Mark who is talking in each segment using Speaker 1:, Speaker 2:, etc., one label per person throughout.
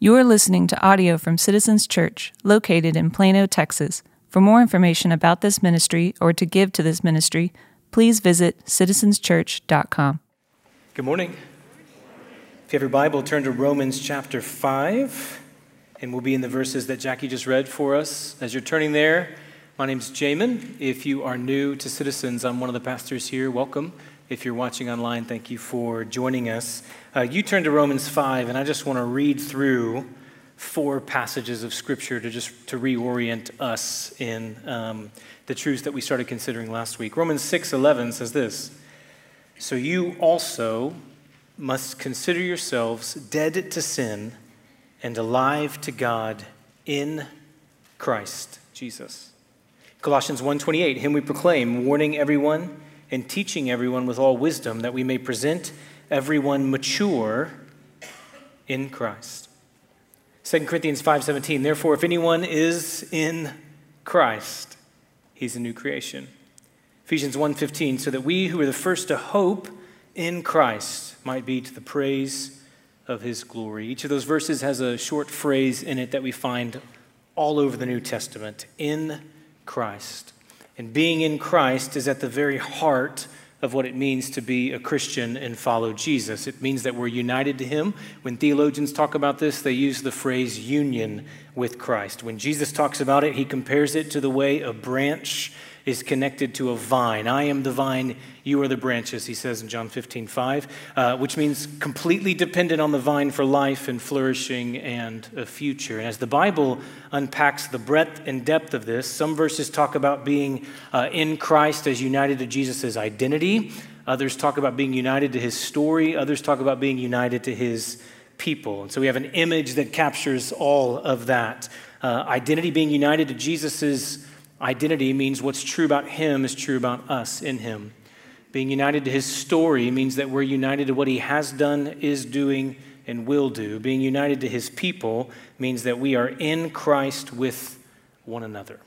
Speaker 1: You are listening to audio from Citizens Church, located in Plano, Texas. For more information about this ministry or to give to this ministry, please visit citizenschurch.com.
Speaker 2: Good morning. If you have your Bible, turn to Romans chapter 5, and we'll be in the verses that Jackie just read for us. As you're turning there, my name's Jamin. If you are new to Citizens, I'm one of the pastors here. Welcome. If you're watching online, thank you for joining us. Uh, you turn to Romans 5, and I just want to read through four passages of Scripture to just to reorient us in um, the truths that we started considering last week. Romans 6:11 says this: "So you also must consider yourselves dead to sin and alive to God in Christ Jesus." Colossians 1:28, "Him we proclaim, warning everyone." and teaching everyone with all wisdom, that we may present everyone mature in Christ. 2 Corinthians 5:17 Therefore if anyone is in Christ he's a new creation. Ephesians 1:15 so that we who are the first to hope in Christ might be to the praise of his glory. Each of those verses has a short phrase in it that we find all over the New Testament in Christ. And being in Christ is at the very heart of what it means to be a Christian and follow Jesus. It means that we're united to Him. When theologians talk about this, they use the phrase union with Christ. When Jesus talks about it, He compares it to the way a branch is connected to a vine. I am the vine, you are the branches, he says in John 15, 5, uh, which means completely dependent on the vine for life and flourishing and a future. And as the Bible unpacks the breadth and depth of this, some verses talk about being uh, in Christ as united to Jesus' identity, others talk about being united to his story, others talk about being united to his people. And so we have an image that captures all of that. Uh, identity being united to Jesus' Identity means what's true about him is true about us in him. Being united to his story means that we're united to what he has done, is doing, and will do. Being united to his people means that we are in Christ with one another.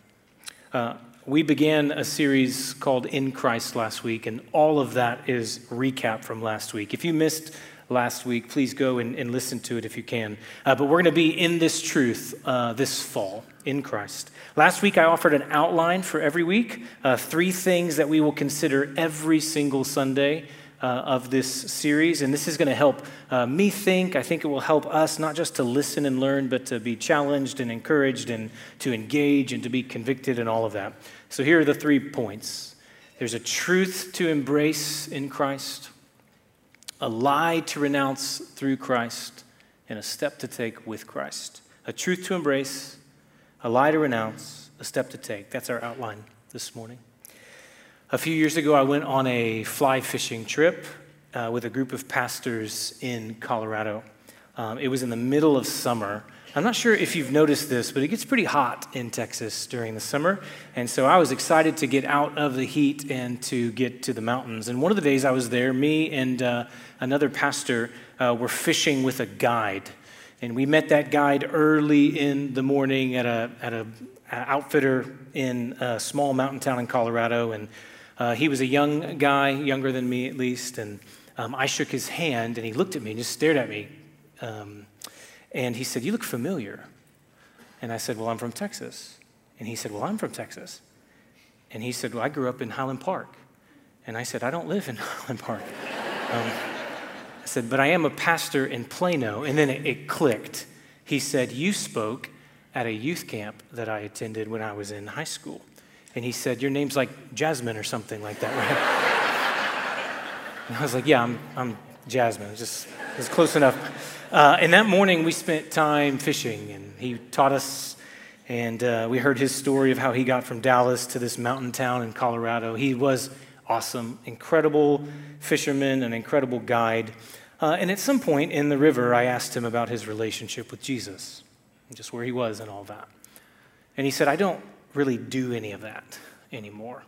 Speaker 2: Uh, we began a series called In Christ last week, and all of that is recap from last week. If you missed last week, please go and, and listen to it if you can. Uh, but we're going to be in this truth uh, this fall in Christ. Last week, I offered an outline for every week uh, three things that we will consider every single Sunday. Uh, of this series, and this is going to help uh, me think. I think it will help us not just to listen and learn, but to be challenged and encouraged and to engage and to be convicted and all of that. So, here are the three points there's a truth to embrace in Christ, a lie to renounce through Christ, and a step to take with Christ. A truth to embrace, a lie to renounce, a step to take. That's our outline this morning. A few years ago, I went on a fly fishing trip uh, with a group of pastors in Colorado. Um, it was in the middle of summer. I'm not sure if you've noticed this, but it gets pretty hot in Texas during the summer. And so I was excited to get out of the heat and to get to the mountains. And one of the days I was there, me and uh, another pastor uh, were fishing with a guide. And we met that guide early in the morning at a, at a, outfitter in a small mountain town in Colorado. And uh, he was a young guy, younger than me at least. And um, I shook his hand, and he looked at me and just stared at me. Um, and he said, You look familiar. And I said, Well, I'm from Texas. And he said, Well, I'm from Texas. And he said, Well, I grew up in Highland Park. And I said, I don't live in Highland Park. Um, I said, But I am a pastor in Plano. And then it, it clicked. He said, You spoke at a youth camp that I attended when I was in high school. And he said, Your name's like Jasmine or something like that, right? and I was like, Yeah, I'm, I'm Jasmine. Just it's close enough. Uh, and that morning we spent time fishing, and he taught us, and uh, we heard his story of how he got from Dallas to this mountain town in Colorado. He was awesome, incredible fisherman, an incredible guide. Uh, and at some point in the river, I asked him about his relationship with Jesus, and just where he was and all that. And he said, I don't really do any of that anymore.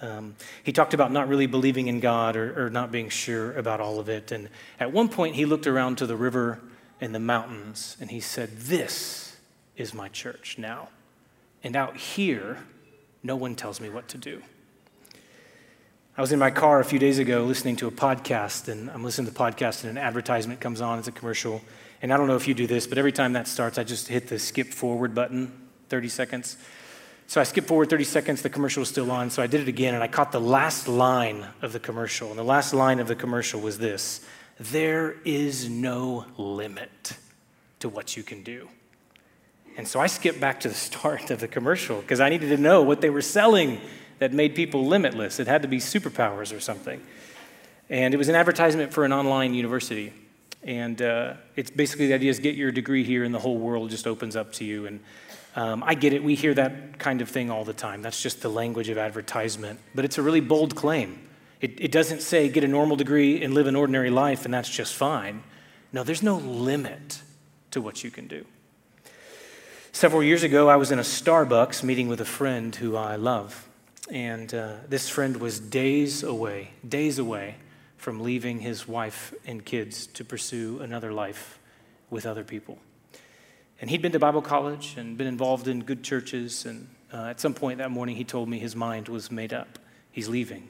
Speaker 2: Um, he talked about not really believing in God or, or not being sure about all of it. And at one point, he looked around to the river and the mountains and he said, This is my church now. And out here, no one tells me what to do. I was in my car a few days ago listening to a podcast, and I'm listening to the podcast, and an advertisement comes on. It's a commercial, And I don't know if you do this, but every time that starts, I just hit the skip forward button, 30 seconds. So I skipped forward 30 seconds, the commercial was still on, so I did it again, and I caught the last line of the commercial. And the last line of the commercial was this There is no limit to what you can do. And so I skipped back to the start of the commercial because I needed to know what they were selling that made people limitless. It had to be superpowers or something. And it was an advertisement for an online university. And uh, it's basically the idea is get your degree here, and the whole world just opens up to you. And um, I get it. We hear that kind of thing all the time. That's just the language of advertisement. But it's a really bold claim. It, it doesn't say get a normal degree and live an ordinary life, and that's just fine. No, there's no limit to what you can do. Several years ago, I was in a Starbucks meeting with a friend who I love. And uh, this friend was days away, days away from leaving his wife and kids to pursue another life with other people. And he'd been to Bible college and been involved in good churches. And uh, at some point that morning, he told me his mind was made up. He's leaving.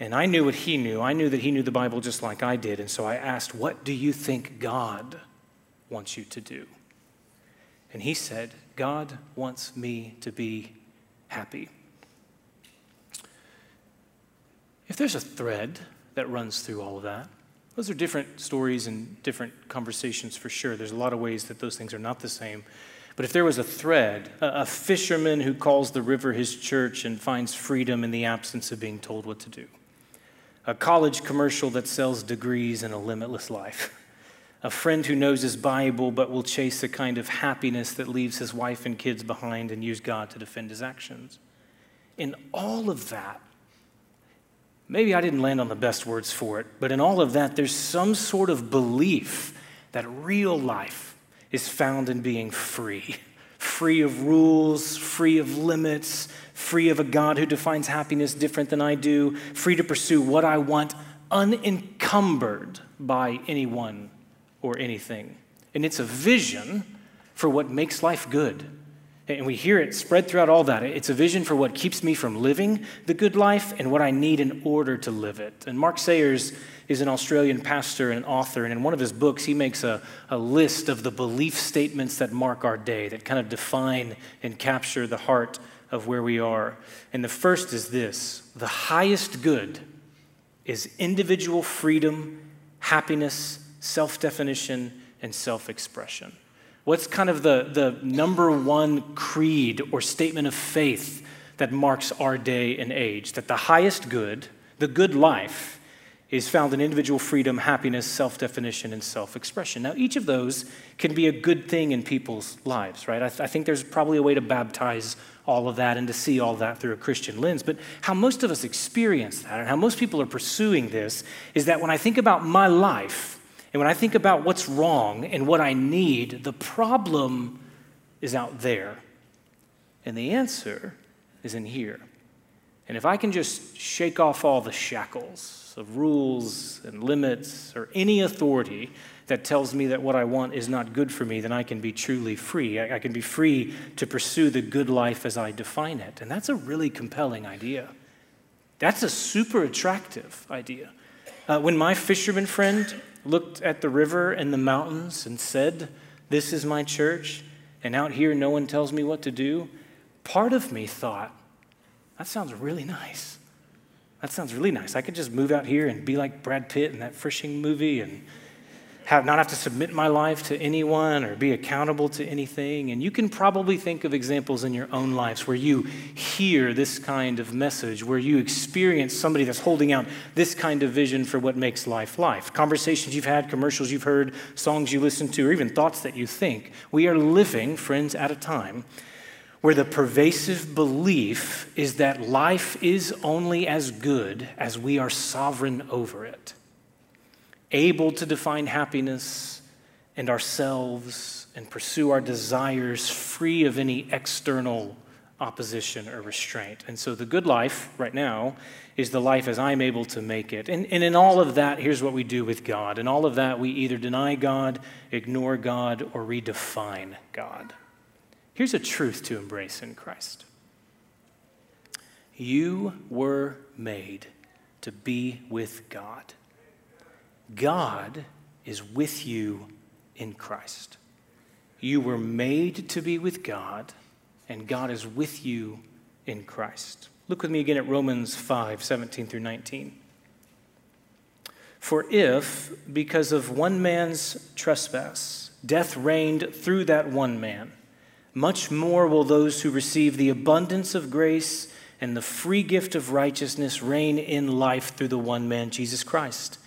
Speaker 2: And I knew what he knew. I knew that he knew the Bible just like I did. And so I asked, What do you think God wants you to do? And he said, God wants me to be happy. If there's a thread that runs through all of that. Those are different stories and different conversations for sure. There's a lot of ways that those things are not the same. But if there was a thread, a, fisherman who calls the river his church and finds freedom in the absence of being told what to do, a college commercial that sells degrees and a limitless life, a friend who knows his Bible but will chase a kind of happiness that leaves his wife and kids behind and use God to defend his actions. In all of that, Maybe I didn't land on the best words for it, but in all of that, there's some sort of belief that real life is found in being free free of rules, free of limits, free of a God who defines happiness different than I do, free to pursue what I want, unencumbered by anyone or anything. And it's a vision for what makes life good. And we hear it spread throughout all that. It's a vision for what keeps me from living the good life and what I need in order to live it. And Mark Sayers is an Australian pastor and author, and in one of his books, he makes a, a list of the belief statements that mark our day, that kind of define and capture the heart of where we are. And the first is this the highest good is individual freedom, happiness, self definition, and self expression. What's kind of the, the number one creed or statement of faith that marks our day and age? That the highest good, the good life, is found in individual freedom, happiness, self definition, and self expression. Now, each of those can be a good thing in people's lives, right? I, th- I, think there's probably a way to baptize all of that and to see all that through a Christian lens. But how most of us experience that and how most people are pursuing this is that when I think about my life, and when I think about what's wrong and what I need, the problem is out there. And the answer is in here. And if I can just shake off all the shackles of rules and limits or any authority that tells me that what I want is not good for me, then I can be truly free. I, can be free to pursue the good life as I define it. And that's a really compelling idea. That's a super attractive idea. Uh, when my fisherman friend looked at the river and the mountains and said, This is my church, and out here no one tells me what to do, part of me thought, That sounds really nice. That sounds really nice. I could just move out here and be like Brad Pitt in that fishing movie and have, not have to submit my life to anyone or be accountable to anything. And you can probably think of examples in your own lives where you hear this kind of message, where you experience somebody that's holding out this kind of vision for what makes life life. Conversations you've had, commercials you've heard, songs you listen to, or even thoughts that you think. We are living, friends, at a time where the pervasive belief is that life is only as good as we are sovereign over it able to define happiness and ourselves and pursue our desires free of any external opposition or restraint. And so the good life right now is the life as I'm able to make it. And, and in all of that, here's what we do with God. In all of that, we either deny God, ignore God, or redefine God. Here's a truth to embrace in Christ you were made to be with God. God is with you in Christ. You were made to be with God, and God is with you in Christ. Look with me again at Romans 5 17 through 19. For if, because of one man's trespass, death reigned through that one man, much more will those who receive the abundance of grace and the free gift of righteousness reign in life through the one man, Jesus Christ.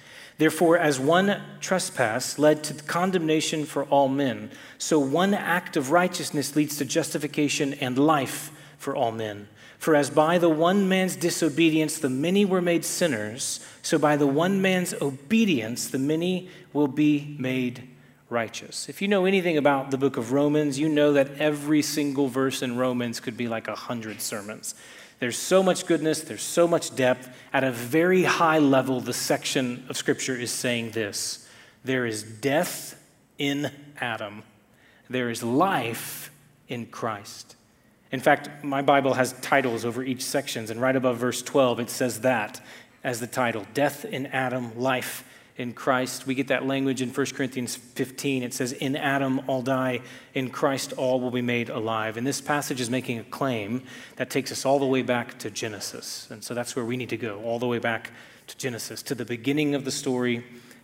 Speaker 2: Therefore, as one trespass led to condemnation for all men, so one act of righteousness leads to justification and life for all men. For as by the one man's disobedience the many were made sinners, so by the one man's obedience the many will be made righteous. If you know anything about the book of Romans, you know that every single verse in Romans could be like a hundred sermons. There's so much goodness, there's so much depth. At a very high level, the section of Scripture is saying this there is death in Adam, there is life in Christ. In fact, my Bible has titles over each sections, and right above verse 12, it says that as the title Death in Adam, Life in Christ. We get that language in 1 Corinthians 15. It says, In Adam all die, in Christ all will be made alive. And this passage is making a claim that takes us all the way back to Genesis. And so that's where we need to go, all the way back to Genesis, to the beginning of the story,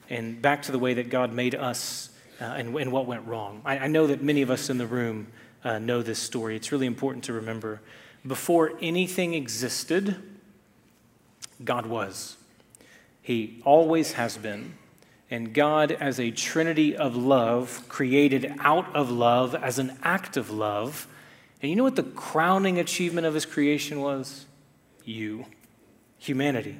Speaker 2: and back to the way that God made us uh, and, and, what went wrong. I, I, know that many of us in the room uh, know this story. It's really important to remember. Before anything existed, God was. He always has been. And God, as a trinity of love, created out of love as an act of love. And you know what the crowning achievement of his creation was? You, humanity.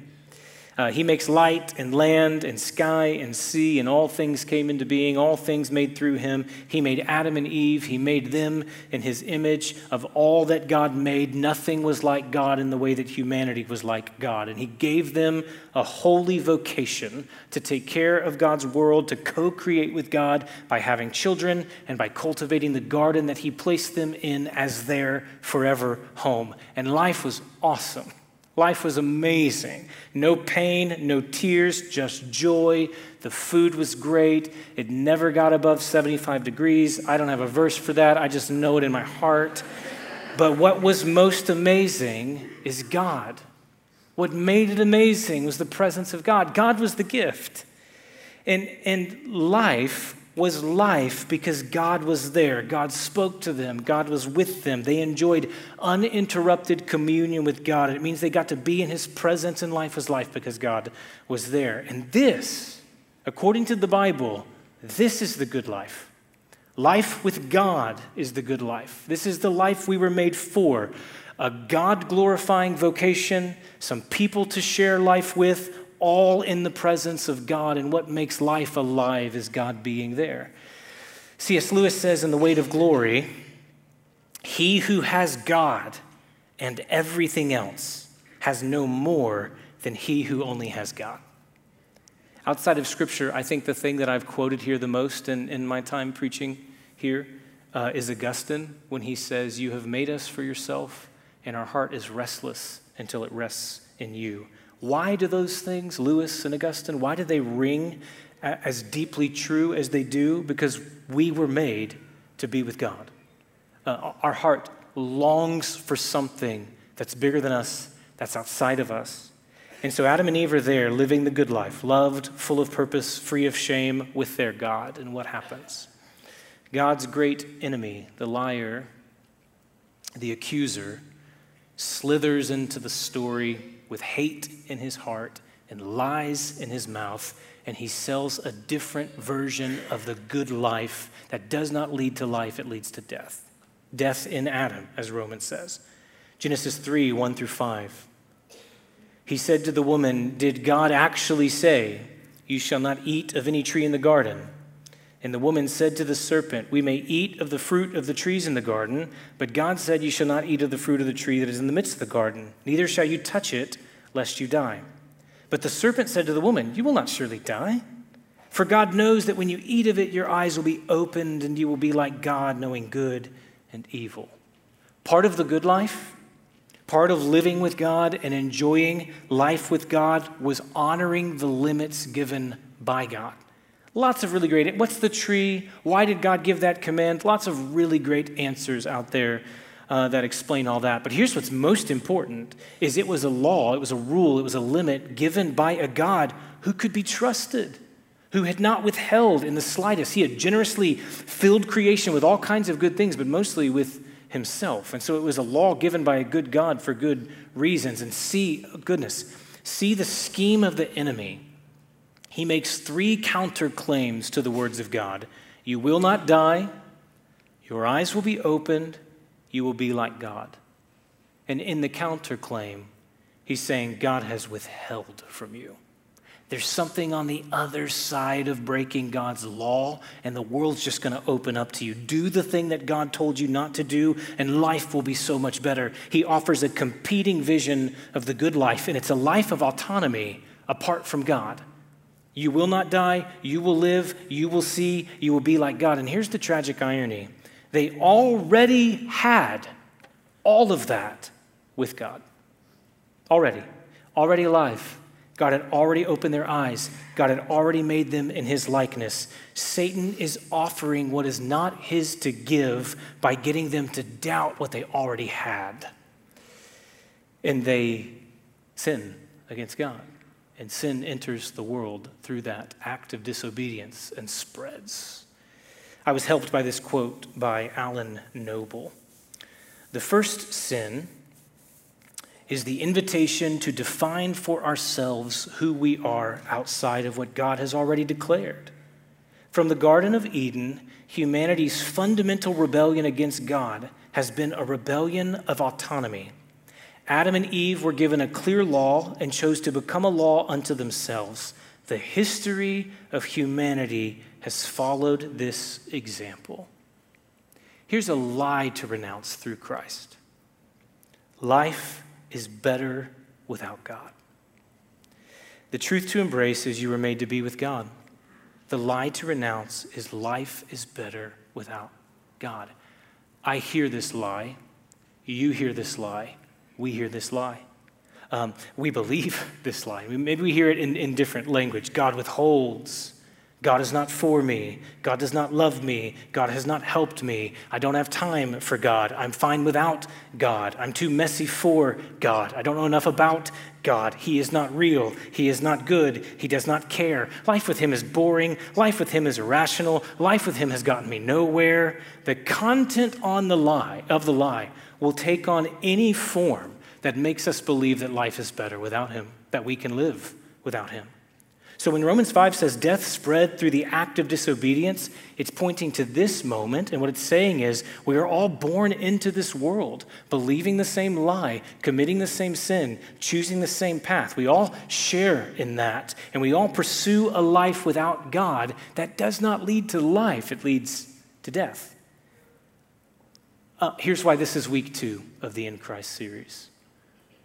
Speaker 2: Uh, he makes light and land and sky and sea, and all things came into being, all things made through him. He made Adam and Eve. He made them in his image. Of all that God made, nothing was like God in the way that humanity was like God. And he gave them a holy vocation to take care of God's world, to co create with God by having children and by cultivating the garden that he placed them in as their forever home. And life was awesome. Life was amazing. No pain, no tears, just joy. The food was great. It never got above 75 degrees. I don't have a verse for that. I just know it in my heart. But what was most amazing is God. What made it amazing was the presence of God. God was the gift. And, and life was life because God was there. God spoke to them. God was with them. They enjoyed uninterrupted communion with God. It means they got to be in His presence, and life was life because God was there. And this, according to the Bible, this is the good life. Life with God is the good life. This is the life we were made for a God glorifying vocation, some people to share life with, all in the presence of God, and what makes life alive is God being there. C.S. Lewis says in The Weight of Glory, He who has God and everything else has no more than he who only has God. Outside of Scripture, I think the thing that I've quoted here the most in, in my time preaching here uh, is Augustine when he says, You have made us for yourself, and our heart is restless until it rests in you. Why do those things, Lewis and Augustine, why do they ring as deeply true as they do? Because we were made to be with God. Uh, our heart longs for something that's bigger than us, that's outside of us. And so Adam and Eve are there living the good life, loved, full of purpose, free of shame with their God. And what happens? God's great enemy, the liar, the accuser, slithers into the story with hate in his heart and lies in his mouth, and he sells a different version of the good life that does not lead to life, it leads to death. Death in Adam, as Romans says. Genesis 3 1 through 5. He said to the woman, Did God actually say, You shall not eat of any tree in the garden? And the woman said to the serpent, We may eat of the fruit of the trees in the garden, but God said, You shall not eat of the fruit of the tree that is in the midst of the garden, neither shall you touch it, lest you die. But the serpent said to the woman, You will not surely die. For God knows that when you eat of it, your eyes will be opened, and you will be like God, knowing good and evil. Part of the good life, part of living with God and enjoying life with God, was honoring the limits given by God Lots of really great. What's the tree? Why did God give that command? Lots of really great answers out there uh, that explain all that. But here's what's most important: is it was a law, it was a rule, it was a limit given by a God who could be trusted, who had not withheld in the slightest. He had generously filled creation with all kinds of good things, but mostly with himself. And so it was a law given by a good God for good reasons. And see, goodness, see the scheme of the enemy. He makes three counter claims to the words of God You will not die, your eyes will be opened, you will be like God. And in the counterclaim, he's saying God has withheld from you. There's something on the other side of breaking God's law, and the world's just going to open up to you. Do the thing that God told you not to do, and life will be so much better. He offers a competing vision of the good life, and it's a life of autonomy apart from God. You will not die, you will live, you will see, you will be like God. And here's the tragic irony they already had all of that with God. Already, already alive God had already opened their eyes. God had already made them in his likeness. Satan is offering what is not his to give by getting them to doubt what they already had. And they sin against God. And sin enters the world through that act of disobedience and spreads. I was helped by this quote by Alan Noble. The first sin is the invitation to define for ourselves who we are outside of what God has already declared. From the Garden of Eden, humanity's fundamental rebellion against God has been a rebellion of autonomy. Adam and Eve were given a clear law and chose to become a law unto themselves. The history of humanity has followed this example. Here's a lie to renounce through Christ life is better without God. The truth to embrace is you were made to be with God. The lie to renounce is life is better without God. I hear this lie. You hear this lie. We hear this lie. Um, we believe this lie. Maybe we hear it in, in different language. God withholds. God is not for me. God does not love me. God has not helped me. I don't have time for God. I'm fine without God. I'm too messy for God. I don't know enough about God. He is not real. He is not good. He does not care. Life with Him is boring. Life with Him is irrational. Life with Him has gotten me nowhere. The content on the lie of the lie will take on any form that makes us believe that life is better without Him, that we can live without Him. So when Romans 5 says death spread through the act of disobedience, it's pointing to this moment. And what it's saying is we are all born into this world, believing the same lie, committing the same sin, choosing the same path. We all share in that. And we all pursue a life without God that does not lead to life, it leads to death. Uh, here's why this is week two of the In Christ series.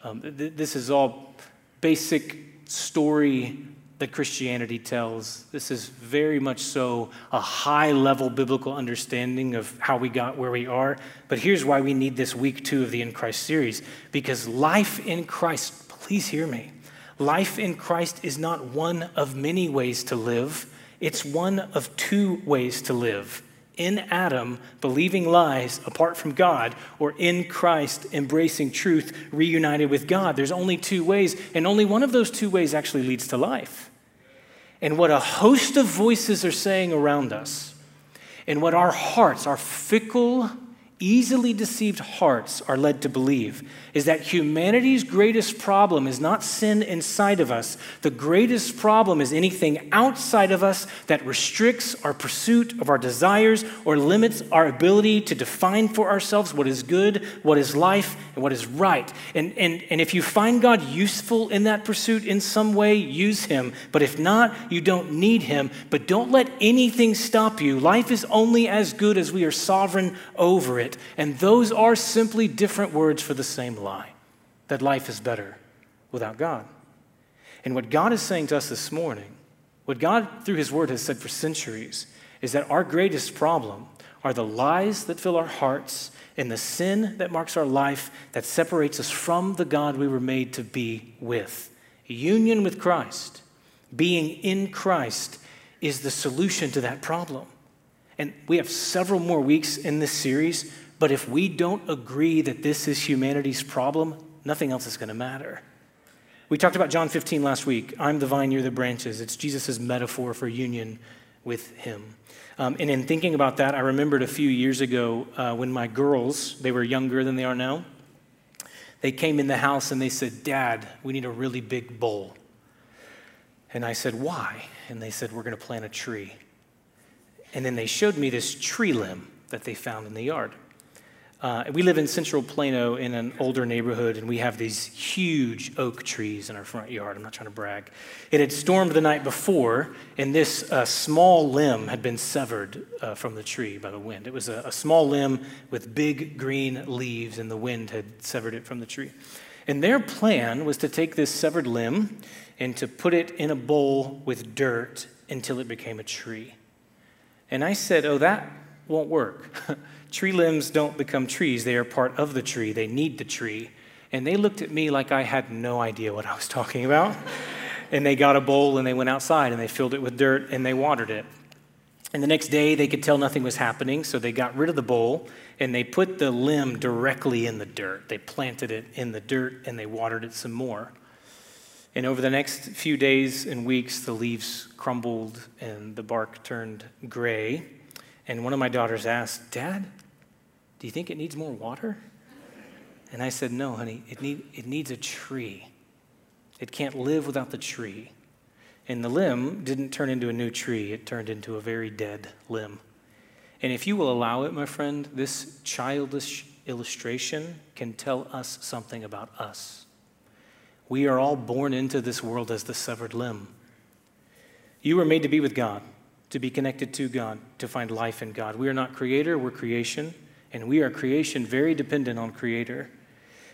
Speaker 2: Um, th- this is all basic story that Christianity tells. This is very much so a high level biblical understanding of how we got where we are. But here's why we need this week two of the In Christ series because life in Christ, please hear me, life in Christ is not one of many ways to live, it's one of two ways to live in Adam believing lies apart from God, or in Christ embracing truth reunited with God. There's only two ways, and only one of those two ways actually leads to life and what a host of voices are saying around us, and what our hearts, our fickle, easily deceived hearts are led to believe is that humanity's greatest problem is not sin inside of us. The greatest problem is anything outside of us that restricts our pursuit of our desires or limits our ability to define for ourselves what is good, what is life, and what is right. And, and, and if you find God useful in that pursuit in some way, use Him. But if not, you don't need Him. But don't let anything stop you. Life is only as good as we are sovereign over it. And those are simply different words for the same lie that life is better without God. And what God is saying to us this morning, what God through His Word has said for centuries, is that our greatest problem are the lies that fill our hearts and the sin that marks our life that separates us from the God we were made to be with. Union with Christ, being in Christ, is the solution to that problem. And we have several more weeks in this series, but if we don't agree that this is humanity's problem, nothing else is going to matter. We talked about John 15 last week. I'm the vine, you're the branches. It's Jesus' metaphor for union with Him. Um, and in thinking about that, I remembered a few years ago uh, when my girls, they were younger than they are now, they came in the house and they said, Dad, we need a really big bowl. And I said, Why? And they said, We're going to plant a tree. And then they showed me this tree limb that they found in the yard. Uh, we live in central Plano in an older neighborhood, and we have these huge oak trees in our front yard. I'm not trying to brag. It had stormed the night before, and this uh, small limb had been severed uh, from the tree by the wind. It was a, a small limb with big green leaves, and the wind had severed it from the tree. And their plan was to take this severed limb and to put it in a bowl with dirt until it became a tree. And I said, Oh, that won't work. tree limbs don't become trees, they are part of the tree, they need the tree. And they looked at me like I had no idea what I was talking about. and they got a bowl and they went outside and they filled it with dirt and they watered it. And the next day, they could tell nothing was happening, so they got rid of the bowl and they put the limb directly in the dirt. They planted it in the dirt and they watered it some more. And over the next few days and weeks, the leaves crumbled and the bark turned gray. And one of my daughters asked, Dad, do you think it needs more water? And I said, No, honey, it, need, it needs a tree. It can't live without the tree. And the limb didn't turn into a new tree, it turned into a very dead limb. And if you will allow it, my friend, this childish illustration can tell us something about us. We are all born into this world as the severed limb. You were made to be with God, to be connected to God, to find life in God. We are not creator, we're creation, and we are creation very dependent on creator.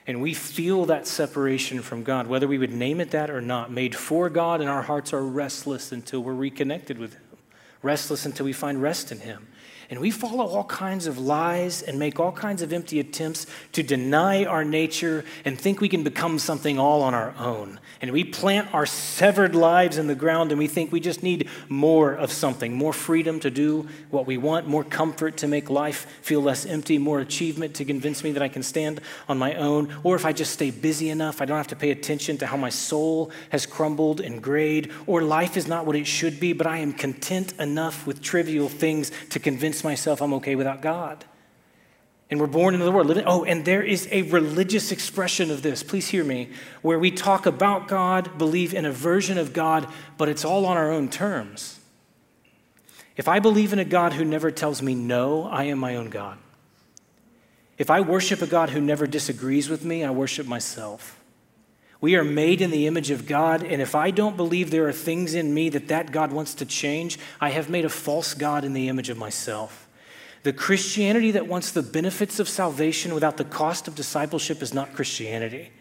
Speaker 2: And we feel that separation from God, whether we would name it that or not, made for God, and our hearts are restless until we're reconnected with Him, restless until we find rest in Him. And we follow all kinds of lies and make all kinds of empty attempts to deny our nature and think we can become something all on our own. And we plant our severed lives in the ground and we think we just need more of something more freedom to do what we want, more comfort to make life feel less empty, more achievement to convince me that I can stand on my own. Or if I just stay busy enough, I don't have to pay attention to how my soul has crumbled and grayed. Or life is not what it should be, but I am content enough with trivial things to convince myself I'm okay without God. And we're born into the world. Living, oh, and there is a religious expression of this, please hear me, where we talk about God, believe in a version of God, but it's all on our own terms. If I believe in a God who never tells me no, I am my own God. If I worship a God who never disagrees with me, I worship myself. We are made in the image of God, and if I don't believe there are things in me that that God wants to change, I have made a false God in the image of myself. The Christianity that wants the benefits of salvation without the cost of discipleship is not Christianity.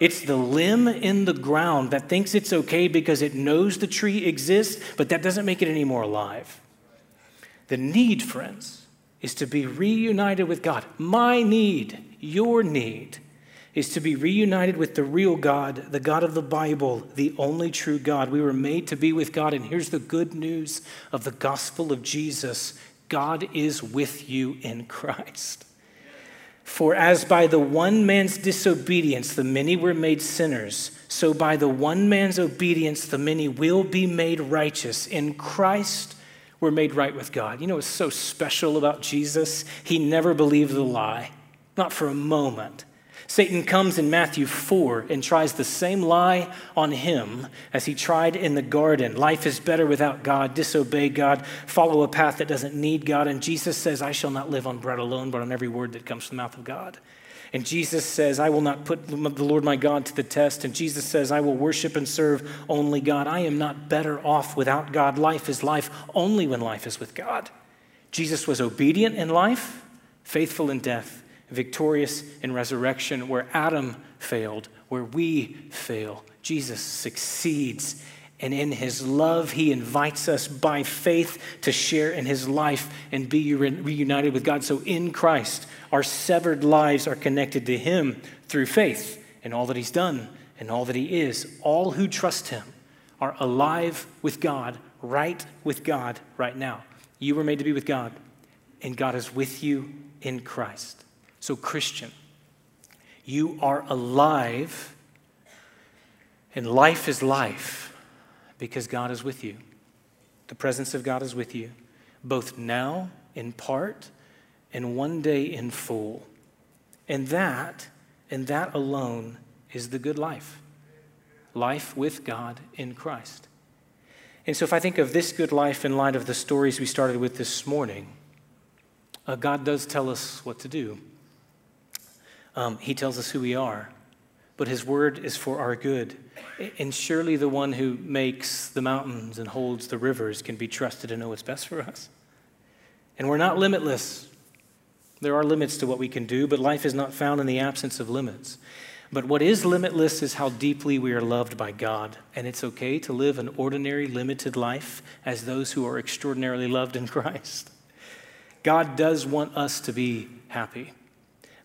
Speaker 2: It's the limb in the ground that thinks it's okay because it knows the tree exists, but that doesn't make it any more alive. The need, friends, is to be reunited with God. My need, your need is to be reunited with the real God, the God of the Bible, the only true God. We were made to be with God, and here's the good news of the gospel of Jesus God is with you in Christ. For as by the one man's disobedience the many were made sinners, so by the one man's obedience the many will be made righteous. In Christ, we're made right with God. You know what's so special about Jesus? He never believed the lie, not for a moment. Satan comes in Matthew 4 and tries the same lie on him as he tried in the garden. Life is better without God, disobey God, follow a path that doesn't need God. And Jesus says, I shall not live on bread alone, but on every word that comes from the mouth of God. And Jesus says, I will not put the Lord my God to the test. And Jesus says, I will worship and serve only God. I am not better off without God. Life is life only when life is with God. Jesus was obedient in life, faithful in death victorious in resurrection. Where Adam failed, where we fail, Jesus succeeds. And in his love, he invites us by faith to share in his life and be reunited with God. So in Christ, our severed lives are connected to him through faith in all that he's done and all that he is. All who trust him are alive with God right with God right now. You were made to be with God, and God is with you in Christ. So, Christian, you are alive, and life is life because God is with you. The presence of God is with you, both now in part and one day in full. And that, and that alone, is the good life life with God in Christ. And so, if I think of this good life in light of the stories we started with this morning, uh, God does tell us what to do. Um, he tells us who we are, but His word is for our good. And surely the one who makes the mountains and holds the rivers can be trusted to know what's best for us. And we're not limitless. There are limits to what we can do, but life is not found in the absence of limits. But what is limitless is how deeply we are loved by God. And it's okay to live an ordinary, limited life as those who are extraordinarily loved in Christ. God does want us to be happy,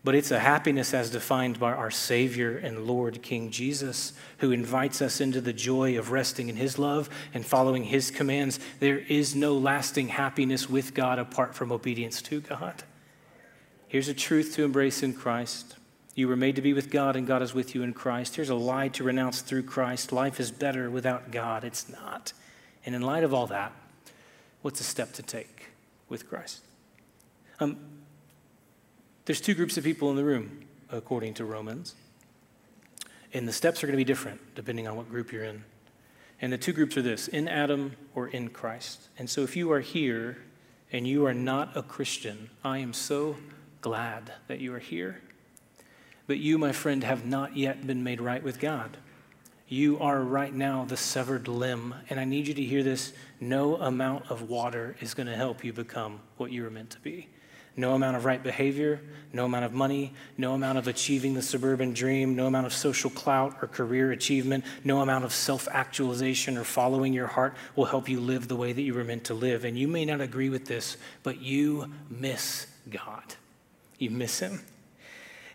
Speaker 2: but it's a happiness as defined by our Savior and Lord, King Jesus, who invites us into the joy of resting in His love and following His commands. There is no lasting happiness with God apart from obedience to God. Here's a truth to embrace in Christ you were made to be with God, and God is with you in Christ. Here's a lie to renounce through Christ. Life is better without God. It's not. And in light of all that, what's a step to take with Christ? Um, there's two groups of people in the room, according to Romans. And the steps are going to be different depending on what group you're in. And the two groups are this in Adam or in Christ. And so if you are here and you are not a Christian, I am so glad that you are here but you, my friend, have not yet been made right with God. You are right now the severed limb. And I need you to hear this no amount of water is going to help you become what you were meant to be. No amount of right behavior, no amount of money, no amount of achieving the suburban dream, no amount of social clout or career achievement, no amount of self actualization or following your heart will help you live the way that you were meant to live. And you may not agree with this, but you miss God. You miss Him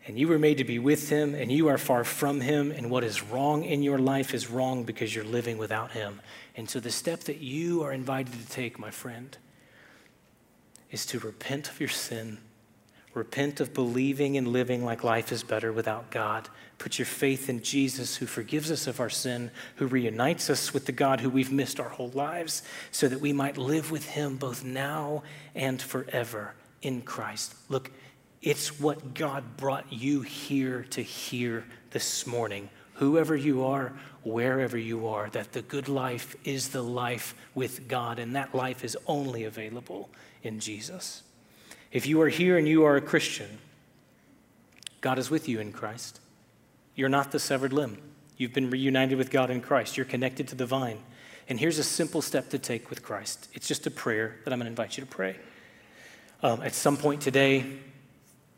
Speaker 2: and you were made to be with him, and you are far from him, and what is wrong in your life is wrong because you're living without him. And so, the step that you are invited to take, my friend, is to repent of your sin, repent of believing and living like life is better without God. Put your faith in Jesus, who forgives us of our sin, who reunites us with the God who we've missed our whole lives, so that we might live with him both now and forever in Christ. Look, it's what God brought you here to hear this morning. Whoever you are, wherever you are, that the good life is the life with God, and that life is only available in Jesus. If you are here and you are a Christian, God is with you in Christ. You're not the severed limb. You've been reunited with God in Christ. You're connected to the vine. And here's a simple step to take with Christ it's just a prayer that I'm going to invite you to pray. Um, at some point today,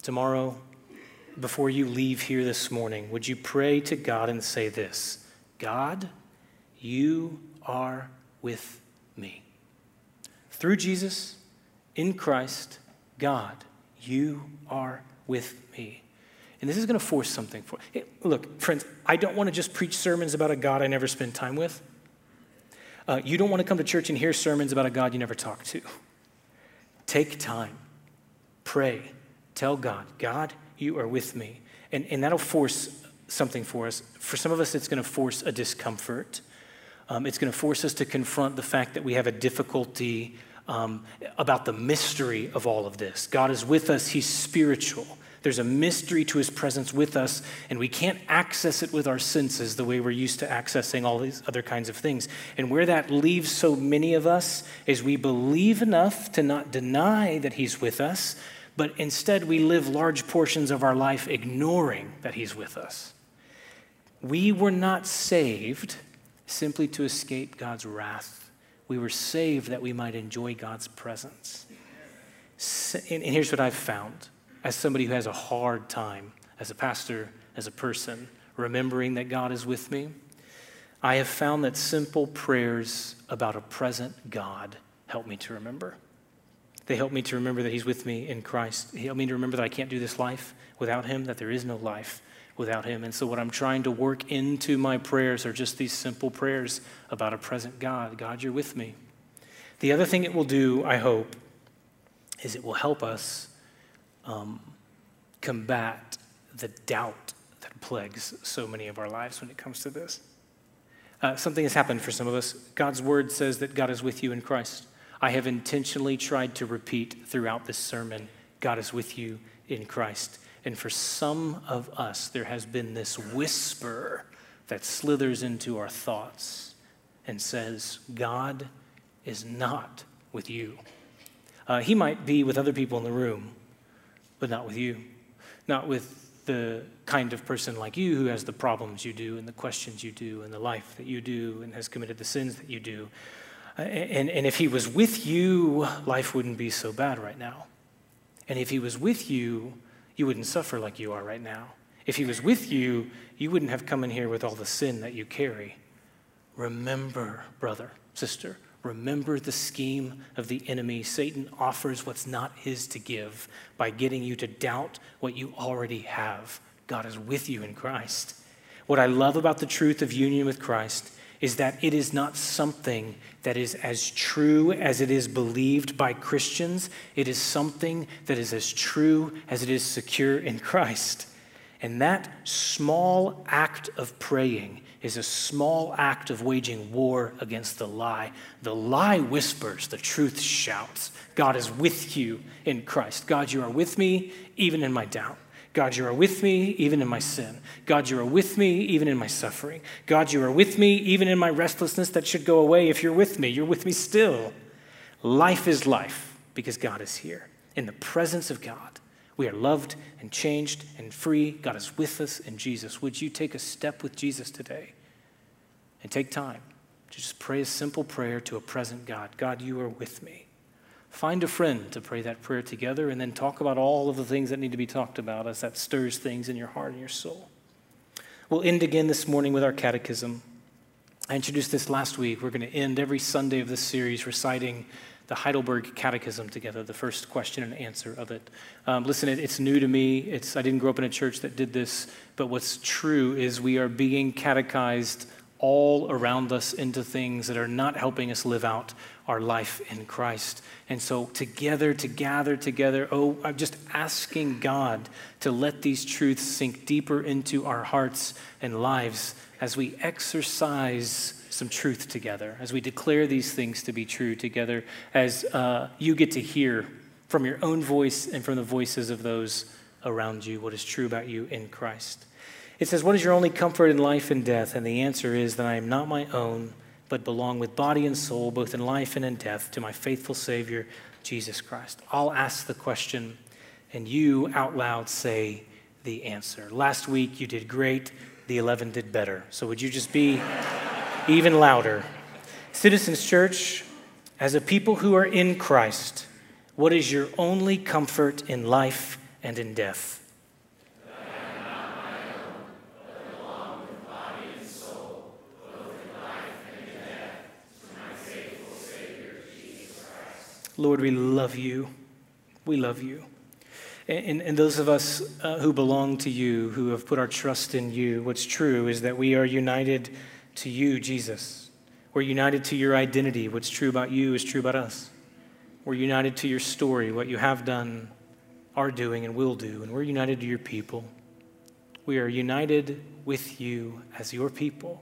Speaker 2: tomorrow, before you leave here this morning, would you pray to God and say this God, you are with me. Through Jesus, in Christ, God, you are with me. And this is going to force something for hey, look, friends, I don't want to just preach sermons about a God I never spend time with. Uh, you don't want to come to church and hear sermons about a God you never talked to. Take time, pray, Tell God, God, you are with me. And, and that'll force something for us. For some of us, it's going to force a discomfort. Um, it's going to force us to confront the fact that we have a difficulty um, about the mystery of all of this. God is with us, He's spiritual. There's a mystery to his presence with us, and we can't access it with our senses the way we're used to accessing all these other kinds of things. And where that leaves so many of us is we believe enough to not deny that he's with us, but instead we live large portions of our life ignoring that He's with us. We were not saved simply to escape God's wrath. We were saved that we might enjoy God's presence. And here's what I've found as somebody who has a hard time, as a pastor, as a person, remembering that God is with me. I have found that simple prayers about a present God help me to remember. They help me to remember that He's with me in Christ. He help me to remember that I can't do this life without Him, that there is no life without Him. And so, what I'm trying to work into my prayers are just these simple prayers about a present God God, you're with me. The other thing it will do, I hope, is it will help us um, combat the doubt that plagues so many of our lives when it comes to this. Uh, something has happened for some of us. God's word says that God is with you in Christ. I have intentionally tried to repeat throughout this sermon God is with you in Christ. And for some of us, there has been this whisper that slithers into our thoughts and says, God is not with you. Uh, he might be with other people in the room, but not with you. Not with the kind of person like you who has the problems you do and the questions you do and the life that you do and has committed the sins that you do. Uh, and, and if he was with you, life wouldn't be so bad right now. And if he was with you, you wouldn't suffer like you are right now. If he was with you, you wouldn't have come in here with all the sin that you carry. Remember, brother, sister, remember the scheme of the enemy. Satan offers what's not his to give by getting you to doubt what you already have. God is with you in Christ. What I love about the truth of union with Christ is that it is not something that is as true as it is believed by Christians. It is something that is as true as it is secure in Christ. And that small act of praying is a small act of waging war against the lie. The lie whispers, the truth shouts. God is with you in Christ. God, you are with me even in my doubt. God, you are with me even in my sin. God, you are with me even in my suffering. God, you are with me even in my restlessness that should go away. If you're with me, you're with me still. Life is life because God is here. In the presence of God, we are loved and changed and free. God is with us in Jesus. Would you take a step with Jesus today and take time to just pray a simple prayer to a present God? God, you are with me. Find a friend to pray that prayer together and then talk about all of the things that need to be talked about as that stirs things in your heart and your soul. We'll end again this morning with our catechism. I introduced this last week. We're going to end every Sunday of this series reciting the Heidelberg Catechism together, the first question and answer of it. Um, listen, it, it's new to me. It's, I didn't grow up in a church that did this, but what's true is we are being catechized all around us into things that are not helping us live out our life in Christ. And so, together, to gather together, oh, I'm just asking God to let these truths sink deeper into our hearts and lives as we exercise some truth together, as we declare these things to be true together, as uh, you get to hear from your own voice and from the voices of those around you what is true about you in Christ. It says, What is your only comfort in life and death? And the answer is that I am not my own, but belong with body and soul, both in life and in death, to my faithful Savior, Jesus Christ. I'll ask the question, and you out loud say the answer. Last week you did great, the 11 did better. So would you just be even louder? Citizens Church, as a people who are in Christ, what is your only comfort in life and in death? Lord, we love you. We love you. And, and those of us uh, who belong to you, who have put our trust in you, what's true is that we are united to you, Jesus. We're united to your identity. What's true about you is true about us. We're united to your story, what you have done, are doing, and will do. And we're united to your people. We are united with you as your people.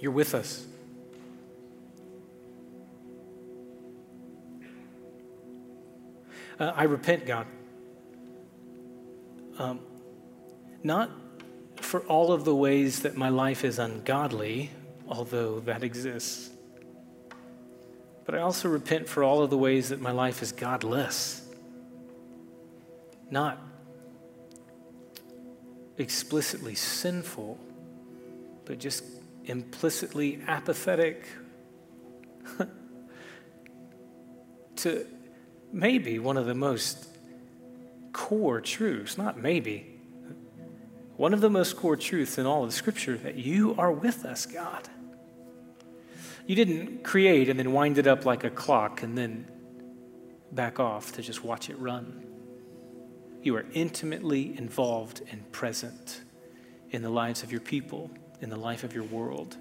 Speaker 2: You're with us. Uh, I repent, God. Um, not for all of the ways that my life is ungodly, although that exists, but I also repent for all of the ways that my life is godless. Not explicitly sinful, but just implicitly apathetic to maybe one of the most core truths, not maybe, one of the most core truths in all of Scripture that you are with us, God. You didn't create and then wind it up like a clock and then back off to just watch it run. You are intimately involved and present in the lives of your people, in the life of your world.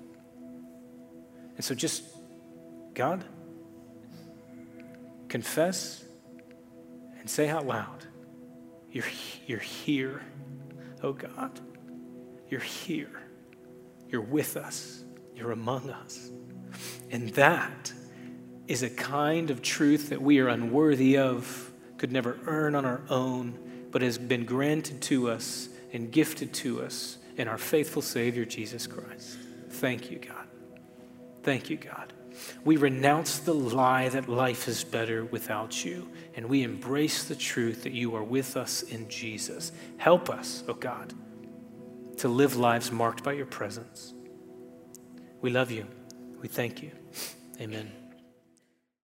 Speaker 2: And so just God, confess and say out loud, You're, you're here, oh God. You're here. You're with us. You're among us. And that is a kind of truth that we are unworthy of, could never earn on our own, but has been granted to us and gifted to us in our faithful Savior, Jesus Christ. Thank you, God. Thank you, God. We renounce the lie that life is better without you, and we embrace the truth that you are with us in Jesus. Help us, oh God, to live lives marked by your presence. We love you. We thank you. Amen.